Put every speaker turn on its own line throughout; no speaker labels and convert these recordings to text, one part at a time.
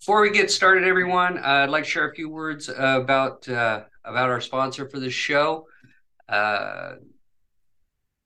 Before we get started, everyone, uh, I'd like to share a few words about uh, about our sponsor for the show, uh,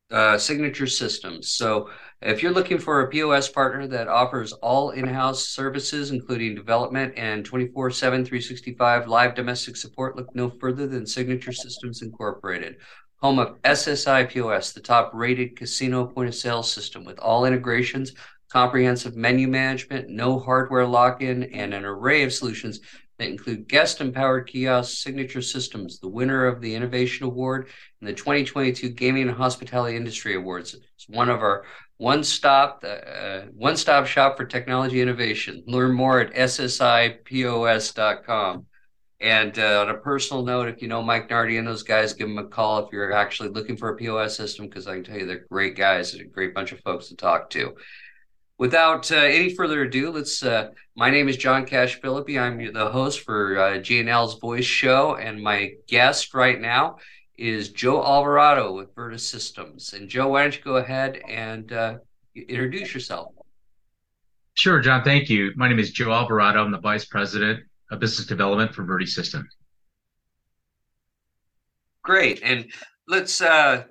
uh, Signature Systems. So, if you're looking for a POS partner that offers all in-house services, including development and 24/7, 365 live domestic support, look no further than Signature Systems Incorporated home of SSI POS, the top rated casino point of sale system with all integrations, comprehensive menu management, no hardware lock in, and an array of solutions that include guest empowered kiosks, signature systems, the winner of the Innovation Award, and the 2022 Gaming and Hospitality Industry Awards. It's one of our one stop uh, one stop shop for technology innovation. Learn more at ssipos.com. And uh, on a personal note, if you know Mike Nardi and those guys, give them a call if you're actually looking for a POS system, because I can tell you they're great guys and a great bunch of folks to talk to. Without uh, any further ado, let's. Uh, my name is John Cash Filippe. I'm the host for uh, GNL's Voice Show, and my guest right now is Joe Alvarado with Vertisystems. And Joe, why don't you go ahead and uh, introduce yourself?
Sure, John. Thank you. My name is Joe Alvarado. I'm the vice president of business development for Vertisystems.
Great, and let's uh,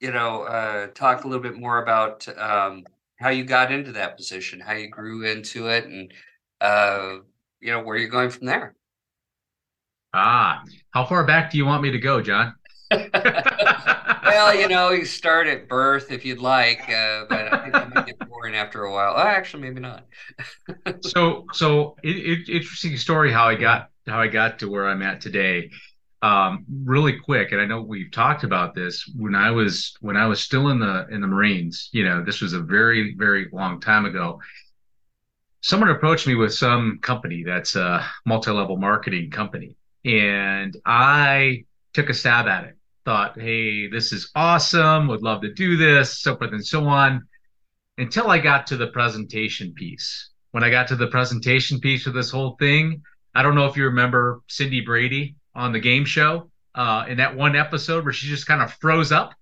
you know uh, talk a little bit more about um, how you got into that position, how you grew into it, and uh, you know where you're going from there.
Ah, how far back do you want me to go, John?
well, you know, you start at birth if you'd like, uh, but I think that might get boring after a while. Oh, actually, maybe not.
so, so it, it, interesting story how I got how I got to where I'm at today. Um, really quick, and I know we've talked about this when I was when I was still in the in the Marines. You know, this was a very very long time ago. Someone approached me with some company that's a multi-level marketing company, and I took a stab at it thought, hey, this is awesome, would love to do this, so forth and so on, until I got to the presentation piece. When I got to the presentation piece of this whole thing, I don't know if you remember Cindy Brady on the game show uh, in that one episode where she just kind of froze up.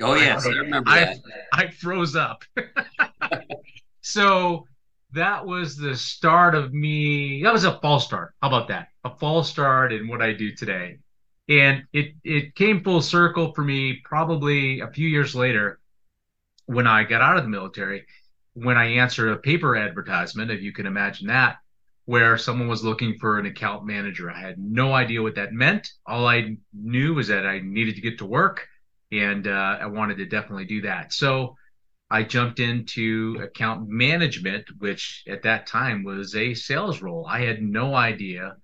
Oh yes, I, I remember I, that.
I froze up. so that was the start of me. That was a false start. How about that? A false start in what I do today. And it it came full circle for me probably a few years later when I got out of the military, when I answered a paper advertisement, if you can imagine that, where someone was looking for an account manager. I had no idea what that meant. All I knew was that I needed to get to work and uh, I wanted to definitely do that. So I jumped into account management, which at that time was a sales role. I had no idea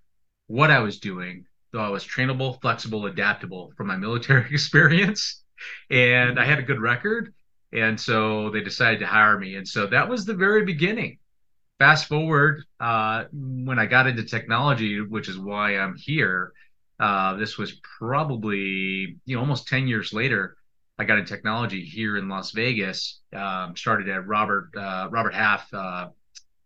what I was doing though I was trainable, flexible, adaptable from my military experience, and I had a good record. And so they decided to hire me. And so that was the very beginning. Fast forward, uh, when I got into technology, which is why I'm here, uh, this was probably you know almost 10 years later. I got in technology here in Las Vegas. Um, started at Robert uh, Robert Half uh,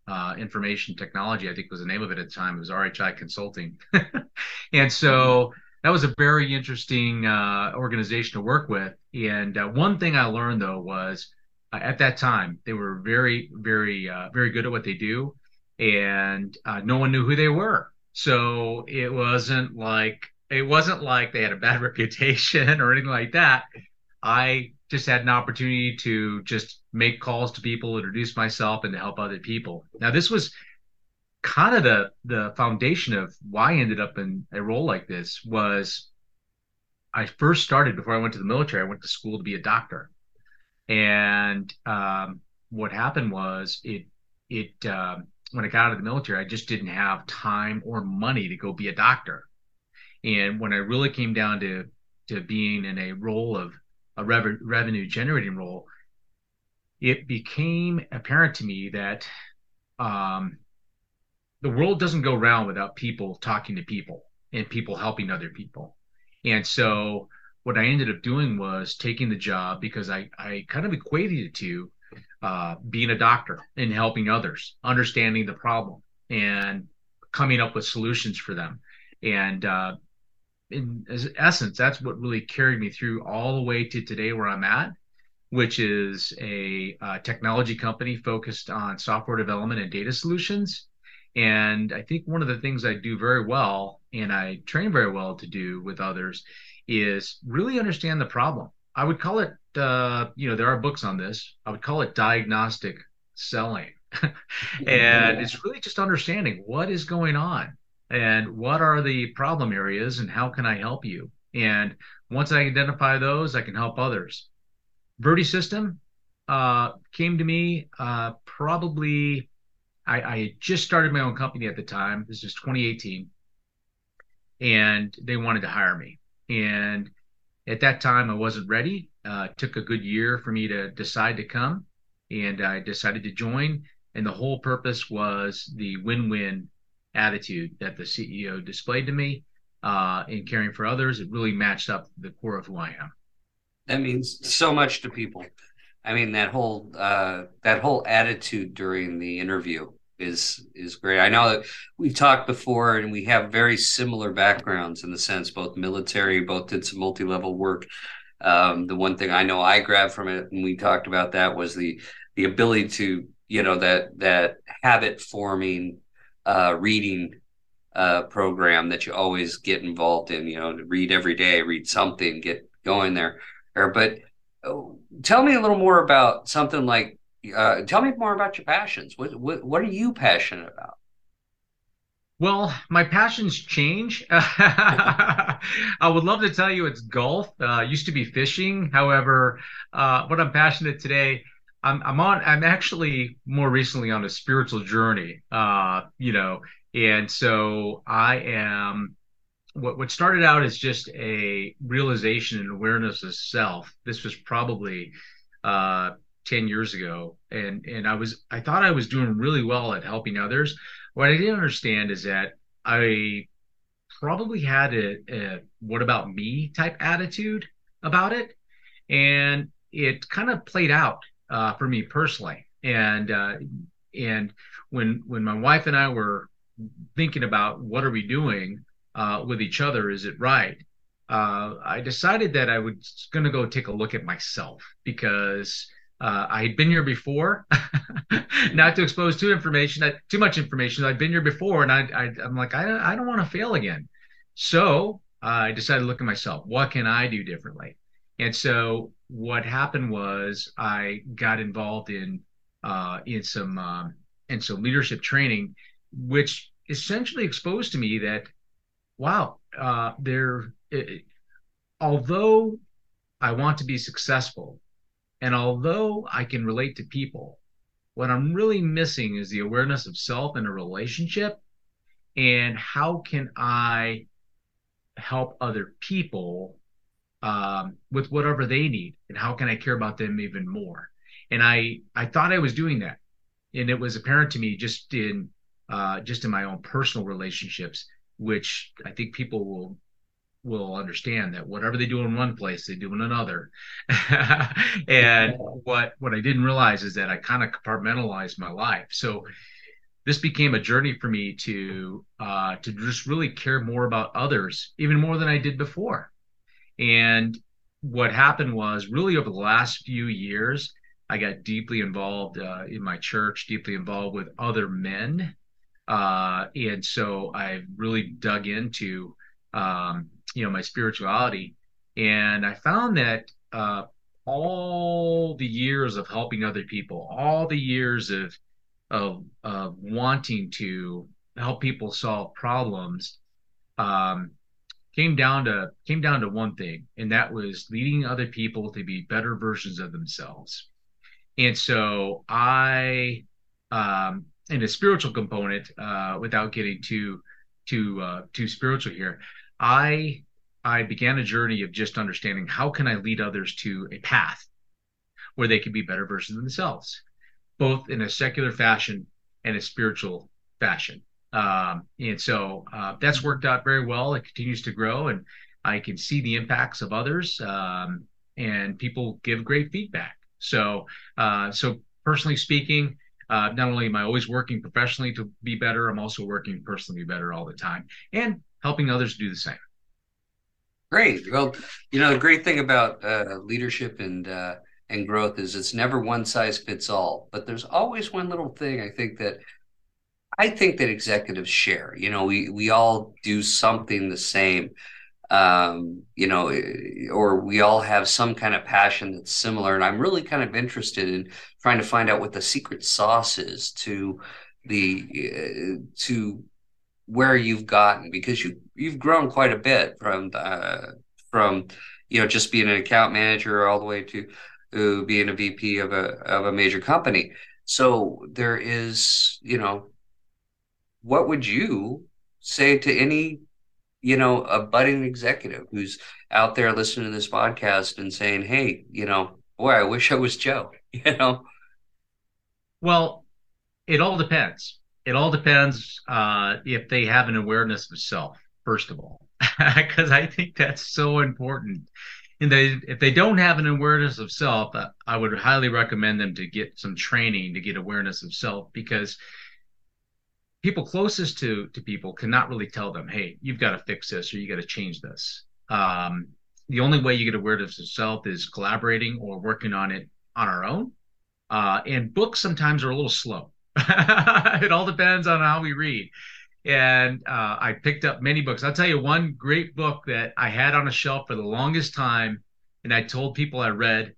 uh, information technology, I think was the name of it at the time. It was RHI Consulting. and so that was a very interesting uh, organization to work with. And one thing I learned though was uh, at that time, they were very, very, uh, very good at what they do. And uh, no one knew who they were. So it wasn't like, it wasn't like they had a bad reputation or anything like that. I just had an opportunity to just make calls to people, introduce myself, and to help other people. Now, this was kind of the the foundation of why I ended up in a role like this. Was I first started before I went to the military. I went to school to be a doctor, and um, what happened was it it um, when I got out of the military, I just didn't have time or money to go be a doctor. And when I really came down to to being in a role of a rev- revenue generating role, it became apparent to me that um, the world doesn't go around without people talking to people and people helping other people. And so what I ended up doing was taking the job because I, I kind of equated it to uh, being a doctor and helping others, understanding the problem and coming up with solutions for them. And uh, in essence, that's what really carried me through all the way to today where I'm at, which is a uh, technology company focused on software development and data solutions. And I think one of the things I do very well and I train very well to do with others is really understand the problem. I would call it, uh, you know, there are books on this. I would call it diagnostic selling. and it's really just understanding what is going on and what are the problem areas and how can I help you. And once I identify those, I can help others. Vertisystem uh, came to me uh, probably I, I just started my own company at the time. This is 2018, and they wanted to hire me. And at that time, I wasn't ready. Uh, it took a good year for me to decide to come, and I decided to join. And the whole purpose was the win-win attitude that the CEO displayed to me uh, in caring for others. It really matched up the core of who I am.
That means so much to people. I mean that whole uh, that whole attitude during the interview is is great. I know that we've talked before, and we have very similar backgrounds in the sense both military, both did some multi level work. Um, the one thing I know I grabbed from it, and we talked about that, was the the ability to you know that that habit forming uh, reading uh, program that you always get involved in. You know, read every day, read something, get going there. Or, but tell me a little more about something like uh, tell me more about your passions what, what what are you passionate about
well, my passions change. I would love to tell you it's golf. Uh, used to be fishing. However, uh, what I'm passionate today, I'm, I'm on. I'm actually more recently on a spiritual journey. Uh, you know, and so I am what what started out as just a realization and awareness of self. This was probably uh, ten years ago, and and I was I thought I was doing really well at helping others. What I didn't understand is that I probably had a, a what about me type attitude about it, and it kind of played out uh, for me personally. And uh, and when when my wife and I were thinking about what are we doing uh, with each other? Is it right? Uh, I decided that I was going to go take a look at myself because uh, I had been here before. Not to expose too information, too much information. I'd been here before, and I, am like, I, I don't want to fail again. So I decided to look at myself. What can I do differently? And so what happened was I got involved in uh, in some um, in some leadership training, which essentially exposed to me that wow, uh, there, although I want to be successful, and although I can relate to people, what I'm really missing is the awareness of self in a relationship, and how can I help other people um, with whatever they need, and how can I care about them even more? And I I thought I was doing that, and it was apparent to me just in uh, just in my own personal relationships which I think people will will understand that whatever they do in one place, they do in another. and what what I didn't realize is that I kind of compartmentalized my life. So this became a journey for me to uh, to just really care more about others, even more than I did before. And what happened was really over the last few years, I got deeply involved uh, in my church, deeply involved with other men uh, and so I really dug into, um, you know, my spirituality. And I found that uh, all the years of helping other people, all the years of, of, of wanting to help people solve problems, um, came down to came down to one thing, and that was leading other people to be better versions of themselves. And so I um, in a spiritual component, uh, without getting too too uh, too spiritual here, I I began a journey of just understanding how can I lead others to a path where they can be better versions of themselves, both in a secular fashion and a spiritual fashion. Um, and so uh, that's worked out very well. It continues to grow, and I can see the impacts of others, um, and people give great feedback. So, uh, so personally speaking, uh, not only am I always working professionally to be better, I'm also working personally better all the time and helping others do the same.
Great. Well, you know, the great thing about uh, leadership and uh, and growth is it's never one size fits all, but there's always one little thing I think that I think that executives share. You know, we we all do something the same. Um, you know, eh, or we all have some kind of passion that's similar. And I'm really kind of interested in trying to find out what the secret sauce is to the uh, to where you've gotten because you you've grown quite a bit from uh, from you know just being an account manager all the way to uh, being a VP of a of a major company. So there is, you know, what would you say to any, you know, a budding executive who's out there listening to this podcast and saying, "Hey, you know, boy, I wish I was Joe," you know?
Well, it all depends. It all depends uh, if they have an awareness of self, first of all, because I think that's so important and they if they don't have an awareness of self uh, i would highly recommend them to get some training to get awareness of self because people closest to to people cannot really tell them hey you've got to fix this or you got to change this um, the only way you get awareness of self is collaborating or working on it on our own uh, and books sometimes are a little slow it all depends on how we read and uh, I picked up many books. I'll tell you one great book that I had on a shelf for the longest time, and I told people I read,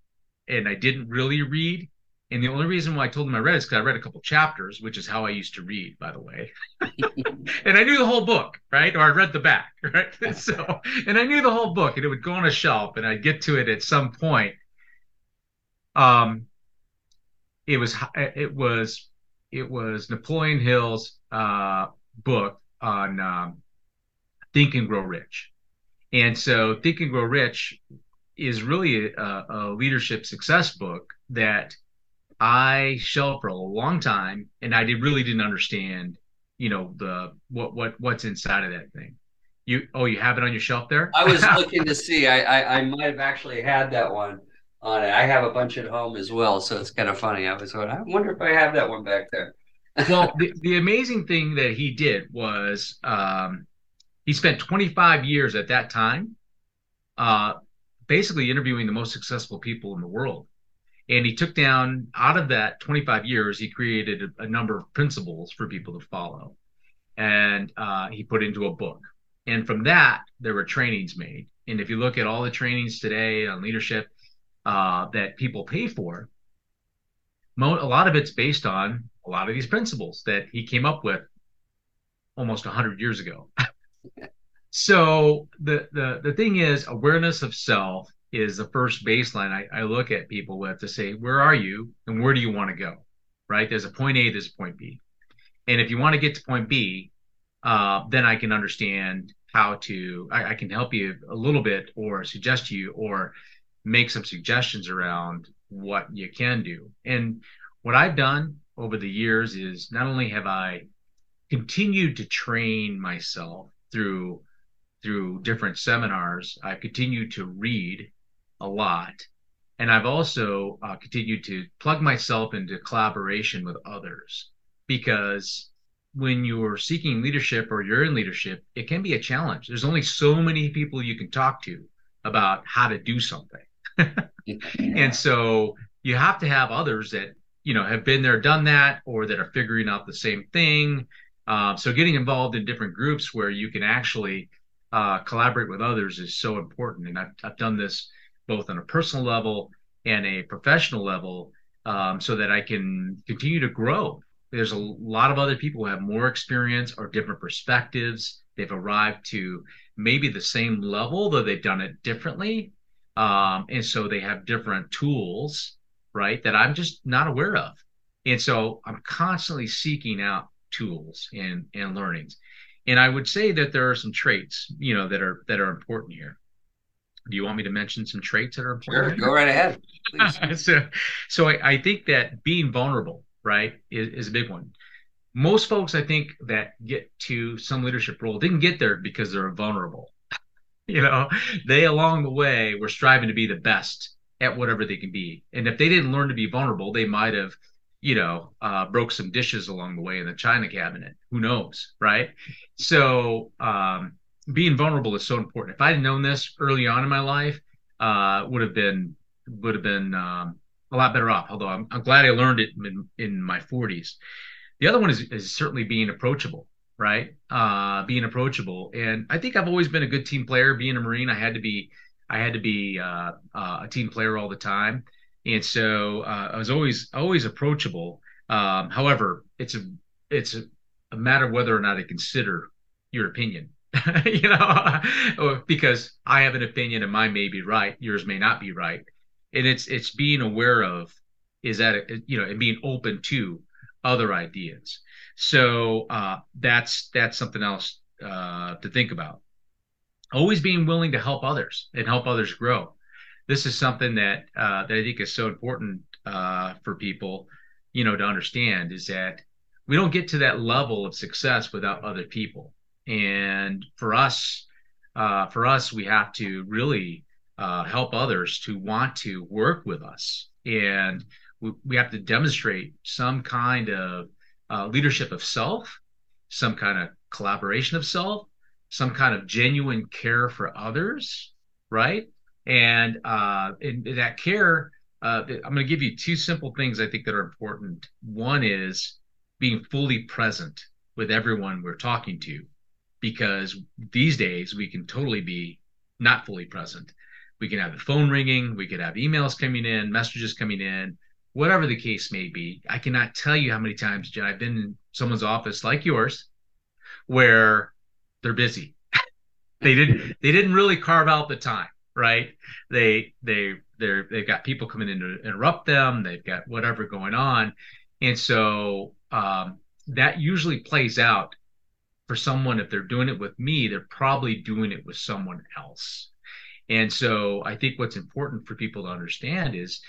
and I didn't really read. And the only reason why I told them I read is because I read a couple chapters, which is how I used to read, by the way. and I knew the whole book, right? Or I read the back, right? so, and I knew the whole book, and it would go on a shelf, and I'd get to it at some point. Um, it was it was it was Napoleon Hill's uh, book on um, Think and Grow Rich. And so Think and Grow Rich is really a, a, leadership success book that I shelved for a long time, and I did really didn't understand, you know, the what what what's inside of that thing. You oh, you have it on your shelf there?
I was looking to see. I, I I might have actually had that one on it. I have a bunch at home as well, so it's kind of funny. I was going, I wonder if I have that one back there
well, the, the amazing thing that he did was um, he spent 25 years at that time uh, basically interviewing the most successful people in the world. And he took down out of that 25 years, he created a, a number of principles for people to follow. And uh, he put into a book. And from that, there were trainings made. And if you look at all the trainings today on leadership uh, that people pay for, mo- a lot of it's based on a lot of these principles that he came up with almost 100 years ago. so the, the the thing is awareness of self is the first baseline I, I look at people with to say where are you and where do you want to go? Right? There's a point a there's a point b. And if you want to get to point b uh, then i can understand how to I, I can help you a little bit or suggest to you or make some suggestions around what you can do. And what i've done over the years is not only have I continued to train myself through through different seminars, I've continued to read a lot, and I've also uh, continued to plug myself into collaboration with others because when you're seeking leadership or you're in leadership, it can be a challenge. There's only so many people you can talk to about how to do something. and so you have to have others that you know have been there done that or that are figuring out the same thing uh, so getting involved in different groups where you can actually uh, collaborate with others is so important and I've, I've done this both on a personal level and a professional level um, so that i can continue to grow there's a lot of other people who have more experience or different perspectives they've arrived to maybe the same level though they've done it differently um, and so they have different tools right? That I'm just not aware of. And so I'm constantly seeking out tools and, and learnings. And I would say that there are some traits, you know, that are that are important here. Do you want me to mention some traits that are important?
Sure, go right ahead.
so, so I, I, think that being vulnerable, right, is, is a big one. Most folks, I think, that get to some leadership role didn't get there because they're vulnerable. you know, they along the way were striving to be the best at whatever they can be. And if they didn't learn to be vulnerable, they might have, you know, uh, broke some dishes along the way in the china cabinet. Who knows, right? So um, being vulnerable is so important. If I had known this early on in my life, uh, would have been would have been um, a lot better off. Although I'm, I'm glad I learned it in, in my 40s. the other one is, is certainly being approachable, right? Uh, being approachable. And I think I've always been a good team player. Being a Marine, I had to be, I had to be uh, uh, a team player all the time, and so uh, I was always always approachable. Um, however, it's a it's a, a matter of whether or not I consider your opinion. you know, because I have an opinion and mine may be right, yours may not be right, and it's it's being aware of is that you know and being open to other ideas. So uh, that's that's something else uh, to think about. Always being willing to help others and help others grow. This is something that uh, that I think is so important uh, for people, you know, to understand is that we don't get to that level of success without other people. And for us, uh, for us, we have to really uh, help others to want to work with us and we, we have to demonstrate some kind of uh, leadership of self, some kind of collaboration of self, some kind of genuine care for others, right? And uh, in, that care, uh, I'm going to give you two simple things I think that are important. One is being fully present with everyone we're talking to, because these days we can totally be not fully present. We can have the phone ringing, we could have emails coming in, messages coming in, whatever the case may be. I cannot tell you how many times, Jen, I've been in someone's office like yours where they're busy. they didn't they didn't really carve out the time, right? They they they're they've got people coming in to interrupt them, they've got whatever going on. And so um, that usually plays out for someone if they're doing it with me, they're probably doing it with someone else. And so I think what's important for people to understand is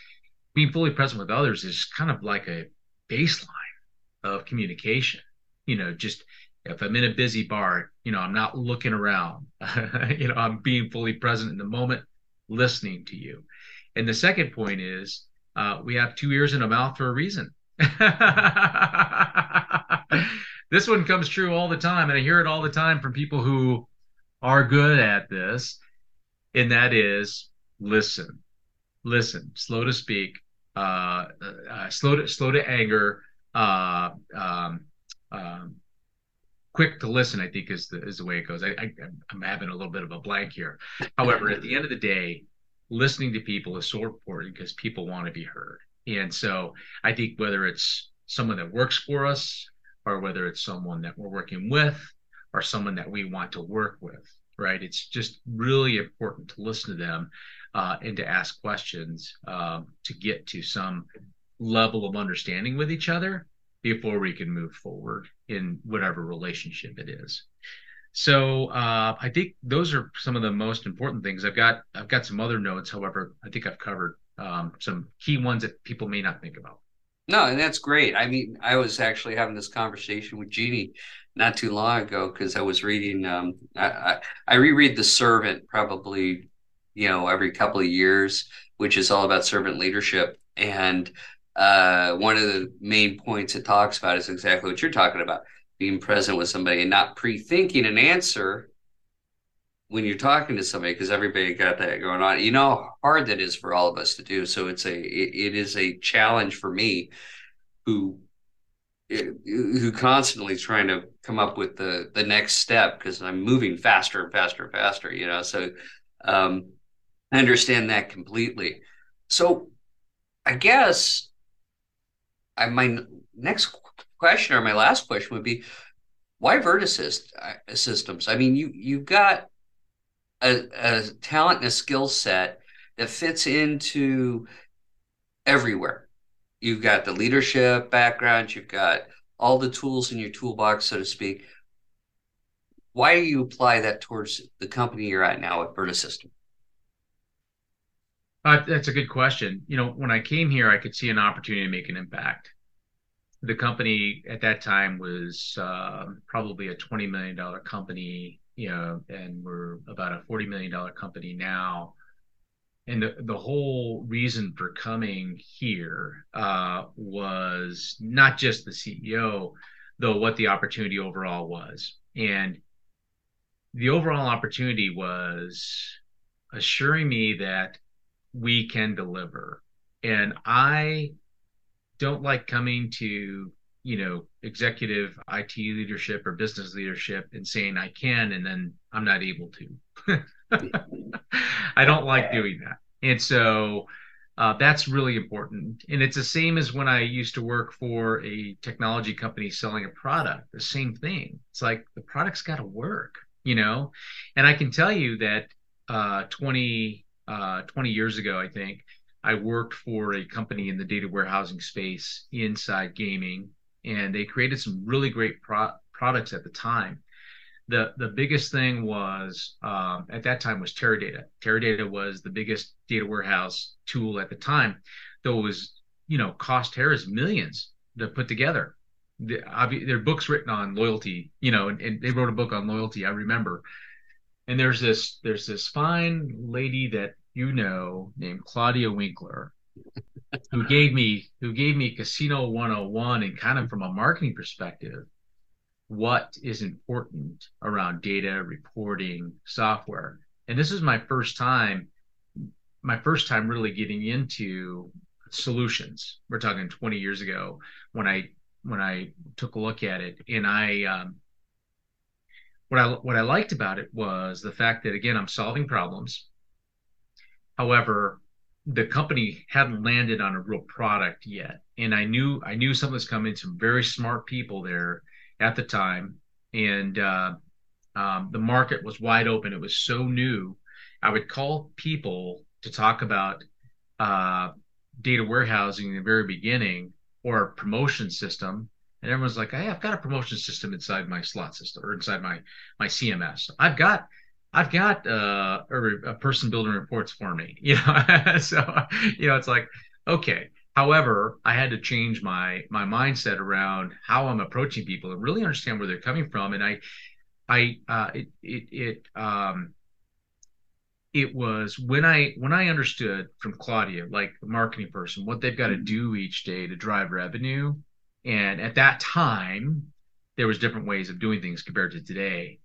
being fully present with others is kind of like a baseline of communication. You know, just if I'm in a busy bar, you know, I'm not looking around. you know, I'm being fully present in the moment, listening to you. And the second point is uh, we have two ears and a mouth for a reason. this one comes true all the time, and I hear it all the time from people who are good at this, and that is listen, listen, slow to speak, uh, uh, slow to slow to anger, uh, um, um, quick to listen. I think is the is the way it goes. I, I I'm having a little bit of a blank here. However, at the end of the day, listening to people is so important because people want to be heard. And so I think whether it's someone that works for us or whether it's someone that we're working with or someone that we want to work with, right? It's just really important to listen to them uh, and to ask questions um, to get to some level of understanding with each other before we can move forward in whatever relationship it is. So uh, I think those are some of the most important things. I've got I've got some other notes, however, I think I've covered um, some key ones that people may not think about.
No, and that's great. I mean, I was actually having this conversation with Jeannie not too long ago because I was reading. Um, I, I, I reread The Servant probably you know, every couple of years, which is all about servant leadership. And uh, one of the main points it talks about is exactly what you're talking about being present with somebody and not pre thinking an answer when you're talking to somebody because everybody got that going on. You know how hard that is for all of us to do. So it's a it, it is a challenge for me who who constantly trying to come up with the the next step because I'm moving faster and faster and faster, you know. So um I understand that completely. So I guess I, my next question or my last question would be why Vertasys uh, systems? I mean, you you've got a, a talent and a skill set that fits into everywhere. You've got the leadership background, you've got all the tools in your toolbox, so to speak. Why do you apply that towards the company you're at now at Vertasys System?
Uh, that's a good question. You know, when I came here, I could see an opportunity to make an impact. The company at that time was uh, probably a $20 million company, you know, and we're about a $40 million company now. And the, the whole reason for coming here uh, was not just the CEO, though, what the opportunity overall was. And the overall opportunity was assuring me that we can deliver. And I don't like coming to you know, executive IT leadership or business leadership and saying I can and then I'm not able to. I don't like doing that. And so uh, that's really important. And it's the same as when I used to work for a technology company selling a product, the same thing. It's like the product's got to work, you know? And I can tell you that uh, 20, uh, 20 years ago, I think, I worked for a company in the data warehousing space inside gaming, and they created some really great pro- products at the time the the biggest thing was um, at that time was Teradata. Teradata was the biggest data warehouse tool at the time, though it was you know cost Terra's millions to put together. The, there are books written on loyalty, you know, and, and they wrote a book on loyalty. I remember. And there's this there's this fine lady that you know named Claudia Winkler, who gave me who gave me Casino 101 and kind of from a marketing perspective what is important around data reporting software. And this is my first time my first time really getting into solutions. We're talking 20 years ago when i when i took a look at it. And i um, what i what i liked about it was the fact that again i'm solving problems. However the company hadn't landed on a real product yet and i knew i knew something was coming some very smart people there at the time, and uh, um, the market was wide open. It was so new. I would call people to talk about uh, data warehousing in the very beginning or a promotion system, and everyone's like, "Hey, I've got a promotion system inside my slot system or inside my my CMS. I've got." I've got uh, a, a, person building reports for me, you know. so, you know, it's like, okay, However, I had to change my my mindset around how I'm approaching people and really understand where they're coming from. And I, I, uh, it, it, it, um, it was when I when I understood from Claudia, like the marketing person, what they've got to do each day to drive revenue. And at that time, there was different ways of doing things compared to today.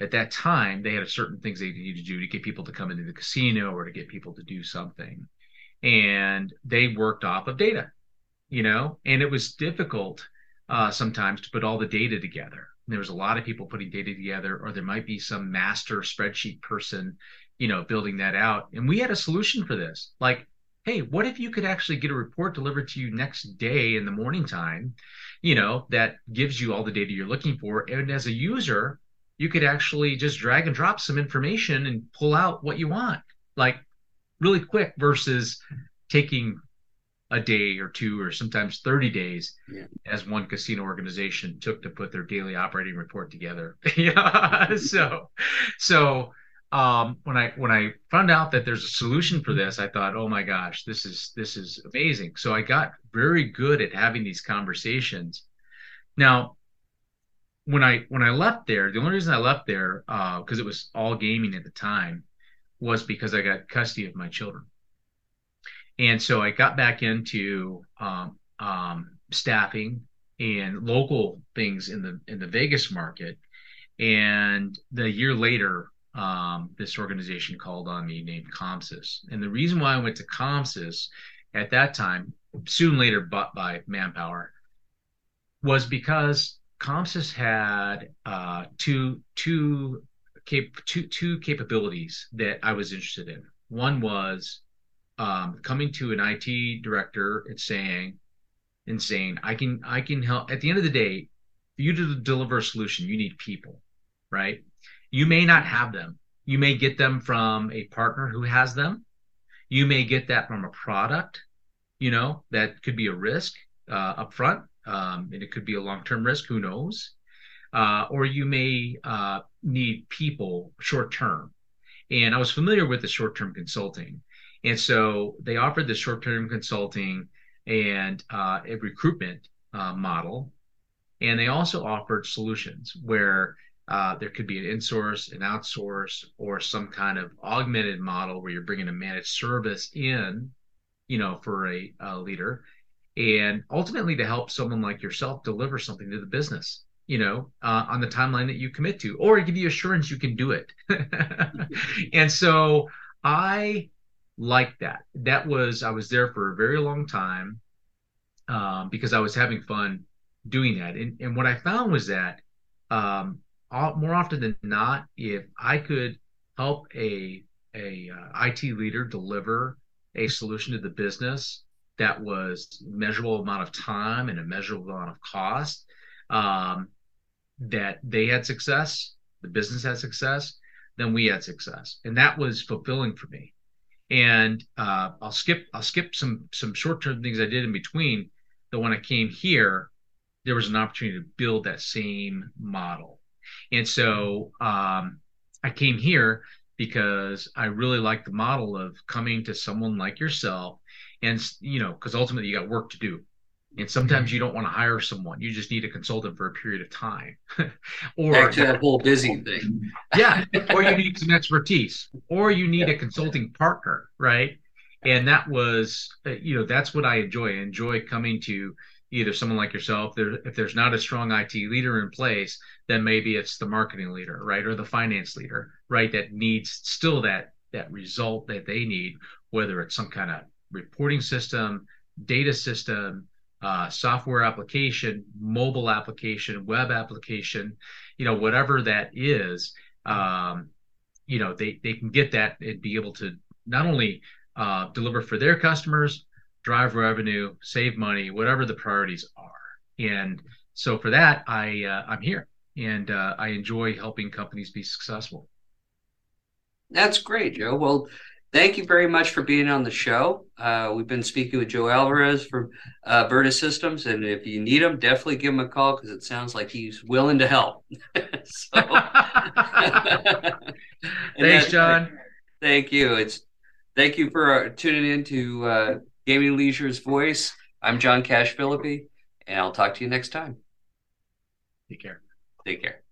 At that time, they had certain things they needed to do to get people to come into the casino or to get people to do something and they worked off of data, you know, and it was difficult uh, sometimes to put all the data together. There was a lot of people putting data together, or there might be some master spreadsheet person, you know, building that out. And we had a solution for this. Like, hey, what if you could actually get a report delivered to you next day in the morning time, you know, that gives you all the data you're looking for. And as a user, you could actually just drag and drop some information and pull out what you want. Like really quick versus taking a day or two or sometimes 30 days yeah. as one casino organization took to put their daily operating report together yeah so so um, when i when i found out that there's a solution for this i thought oh my gosh this is this is amazing so i got very good at having these conversations now when i when i left there the only reason i left there because uh, it was all gaming at the time was because I got custody of my children. And so I got back into um, um, staffing and local things in the in the Vegas market. And the year later, um, this organization called on me named COMSYS. And the reason why I went to COMSYS at that time, soon later bought by Manpower, was because COMSYS had uh, two two cap- two two capabilities that I was interested in. One was um, coming to an IT director and saying, and saying, I can I can help. At the end of the day, for you to deliver a solution, you need people, right? You may not have them. You may get them from a partner who has them. You may get that from a product, you know, that could be a risk uh, upfront, um, and it could be a long-term risk. Who knows? uh, or you may uh, need people short term. And I was familiar with the short term consulting. And so they offered the short term consulting and uh, a recruitment uh, model. And they also offered solutions where uh, there could be an insource, an outsource, or some kind of augmented model where you're bringing a managed service in, you know, for a, a leader, and ultimately to help someone like yourself deliver something to the business you know, uh, on the timeline that you commit to, or give you assurance you can do it. and so I like that. That was I was there for a very long time um, because I was having fun doing that. And, and what I found was that um, more often than not, if I could help a a uh, IT leader deliver a solution to the business that was measurable amount of time and a measurable amount of cost, um, that they had success, the business had success, then we had success, and that was fulfilling for me. And uh, I'll skip I'll skip some some short term things I did in between. That when I came here, there was an opportunity to build that same model, and so um, I came here because I really like the model of coming to someone like yourself, and you know, because ultimately you got work to do, and sometimes you don't want to hire someone; you just need a consultant for a period of time,
or back to that whole busy thing.
yeah, or you need some expertise, or you need yeah. a consulting partner, right? And that was, uh, you know, that's what I enjoy. I enjoy coming to either someone like yourself there if there's not a strong IT leader in place then maybe it's the marketing leader right or the finance leader right that needs still that that result that they need whether it's some kind of reporting system data system uh, software application mobile application web application you know whatever that is um, you know they they can get that and be able to not only uh, deliver for their customers drive revenue, save money, whatever the priorities are. And so for that, I uh, I'm here, and uh, I enjoy helping companies be successful.
That's great, Joe. Well, thank you very much for being on the show. Uh, we've been speaking with Joe Alvarez from uh, Vertisystems, and if you need him, definitely give him a call because it sounds like he's willing to help.
Thanks, John.
Thank you. It's thank you for uh, tuning in to uh, Gaming Leisure's voice. I'm John Cash Filippe, and I'll talk to you next time.
Take care.
Take care.